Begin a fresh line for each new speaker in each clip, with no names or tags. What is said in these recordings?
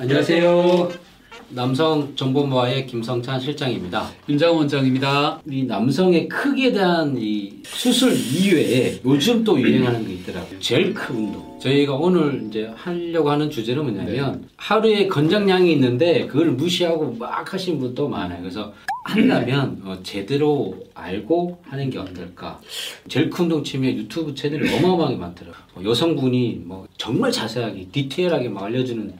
안녕하세요. 남성 정보모아의 김성찬 실장입니다.
윤장 원장입니다.
이 남성의 크기에 대한 이 수술 이외에 요즘 또 유행하는 게 있더라고요. 젤크 운동. 저희가 오늘 이제 하려고 하는 주제는 뭐냐면 하루에 권장량이 있는데 그걸 무시하고 막 하시는 분도 많아요. 그래서 한다면 어, 제대로 알고 하는 게 어떨까. 젤크 운동 치면 유튜브 채널이 어마어마하게 많더라고요. 어, 여성분이 뭐 정말 자세하게 디테일하게 막 알려주는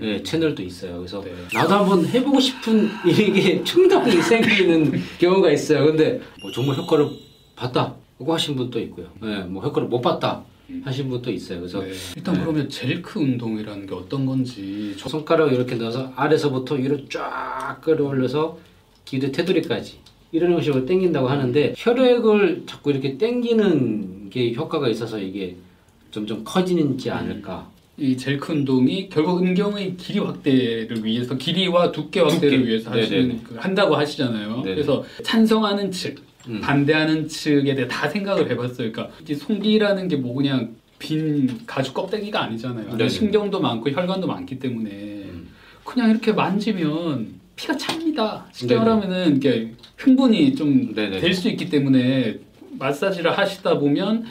네, 채널도 있어요. 그래서
네.
나도 한번 해보고 싶은 이게 충동이 생기는 경우가 있어요. 근데 뭐 정말 효과를 봤다 고 하신 분도 있고요. 네, 뭐 효과를 못 봤다 하신 분도 있어요. 그래서
네. 일단
네.
그러면 젤크 운동이라는 게 어떤 건지 저-
손가락을 이렇게 넣어서 아래서부터 위로 쫙 끌어올려서 기대 테두리까지 이런 형식으로 당긴다고 하는데 혈액을 자꾸 이렇게 당기는 게 효과가 있어서 이게 점점 커지는지 않을까.
이 젤크 운동이 결국 음경의 길이 확대를 위해서 길이와 두께 확대를
두께.
위해서
네네네.
하시는 그- 한다고 하시잖아요.
네네.
그래서 찬성하는 측,
음.
반대하는 측에 대해 다 생각을 해봤어요. 그러니까 이게 송기라는 게 뭐 그냥 빈 가죽 껍데기가 아니잖아요.
네네.
신경도 많고 혈관도 많기 때문에
음.
그냥 이렇게 만지면 피가 찹니다. 쉽게. 말하면은 이게 흥분이 좀. 될 수 있기 때문에 마사지를 하시다 보면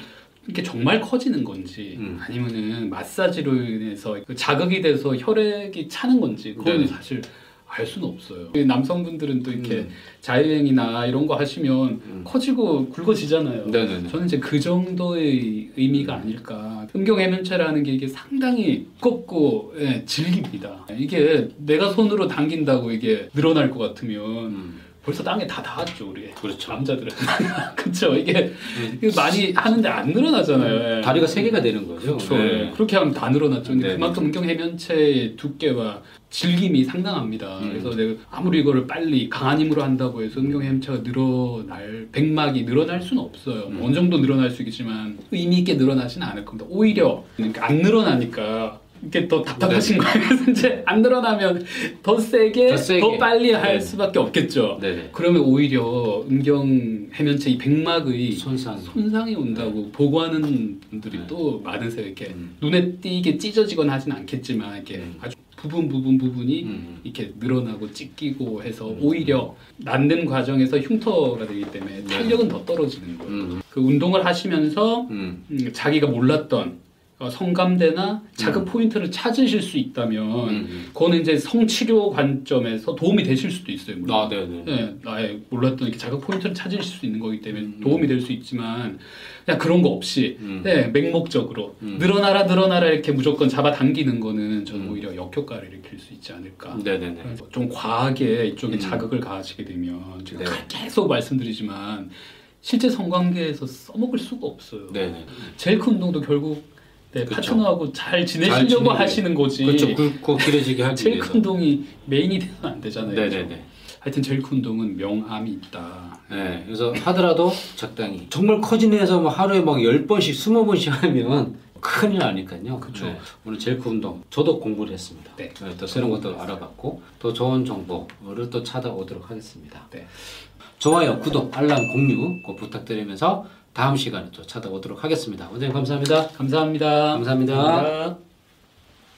이게 정말 커지는 건지
음.
아니면은 마사지로 인해서 그 자극이 돼서 혈액이 차는 건지 그거는
네네.
사실 알 수는 없어요. 남성분들은 또 이렇게
음.
자유행이나 이런 거 하시면
음.
커지고 굵어지잖아요.
네네네.
저는 이제 그 정도의 의미가 아닐까. 음경 해면체라는 게 이게 상당히 두껍고 예, 질깁니다. 이게 내가 손으로 당긴다고 이게 늘어날 것 같으면
음.
벌써 땅에 다 닿았죠 우리.
그렇죠.
남자들은 그렇죠. 이게, 이게 많이 하는데 안 늘어나잖아요. 예.
다리가 세 개가 되는 거죠.
그렇죠.
네.
그렇게 하면 다 늘어났죠. 근데
네.
그만큼 음경 해면체의 두께와 질김이 상당합니다.
음.
그래서 내가 아무리 이거를 빨리 강한 힘으로 한다고 해서 음경 해면체가 늘어날 백막이 늘어날 수는 없어요.
음.
어느 정도 늘어날 수 있겠지만 의미 있게 늘어나지는 않을 겁니다. 오히려 그러니까 안 늘어나니까 이게 더 답답하신 거예요. 그래서 이제 안 늘어나면 더 세게,
더
더,
세게.
빨리 할
네.
수밖에 없겠죠.
네네.
그러면 오히려 음경 해면체 이 백막의
손상.
손상이 온다고 보고하는 분들이
네.
또 많으세요. 이렇게
음.
눈에 띄게 찢어지거나 하진 않겠지만 이렇게
음.
아주 부분 부분 부분이
음.
이렇게 늘어나고 찢기고 해서
음.
오히려 낫는 과정에서 흉터가 되기 때문에
네.
탄력은 더 떨어지는 거예요.
음.
그 운동을 하시면서
음.
음, 자기가 몰랐던 어, 성감대나 자극 포인트를 찾으실 수 있다면
음.
그거는 이제 성치료 관점에서 도움이 되실 수도 있어요. 물론.
아, 네네.
네, 나의 몰랐던 이렇게 자극 포인트를 찾으실 수 있는 거기 때문에
음.
도움이 될 수 있지만 그냥 그런 거 없이
음.
네, 맹목적으로
음.
늘어나라 늘어나라 이렇게 무조건 잡아 당기는 거는 저는
음.
오히려 역효과를 일으킬 수 있지 않을까.
네네네.
좀 과하게 이쪽에
음.
자극을 가하시게 되면 제가
네.
계속 말씀드리지만 실제 성관계에서 써먹을 수가 없어요.
네네.
젤크 운동도 결국 네,
그쵸.
파트너하고
잘잘
지내시려고
지내기
하시는 거지.
그렇죠. 굵고 길어지게 하기
젤크
위해서.
운동이 메인이 되면 안 되잖아요.
네네네.
하여튼 젤크 운동은 명암이 있다.
네, 그래서 하더라도 적당히. 정말 커지면서 뭐 하루에 막 10번씩, 20번씩 하면 큰일 나니까요.
그쵸.
네, 오늘 젤크 운동 저도 공부를 했습니다.
네.
또 새로운 것도 알아봤고 또 좋은 정보를 또 찾아오도록 하겠습니다.
네.
좋아요, 구독, 알람, 공유 꼭 부탁드리면서 다음 시간에 또 찾아오도록 하겠습니다. 원장님 감사합니다.
감사합니다.
감사합니다.
감사합니다.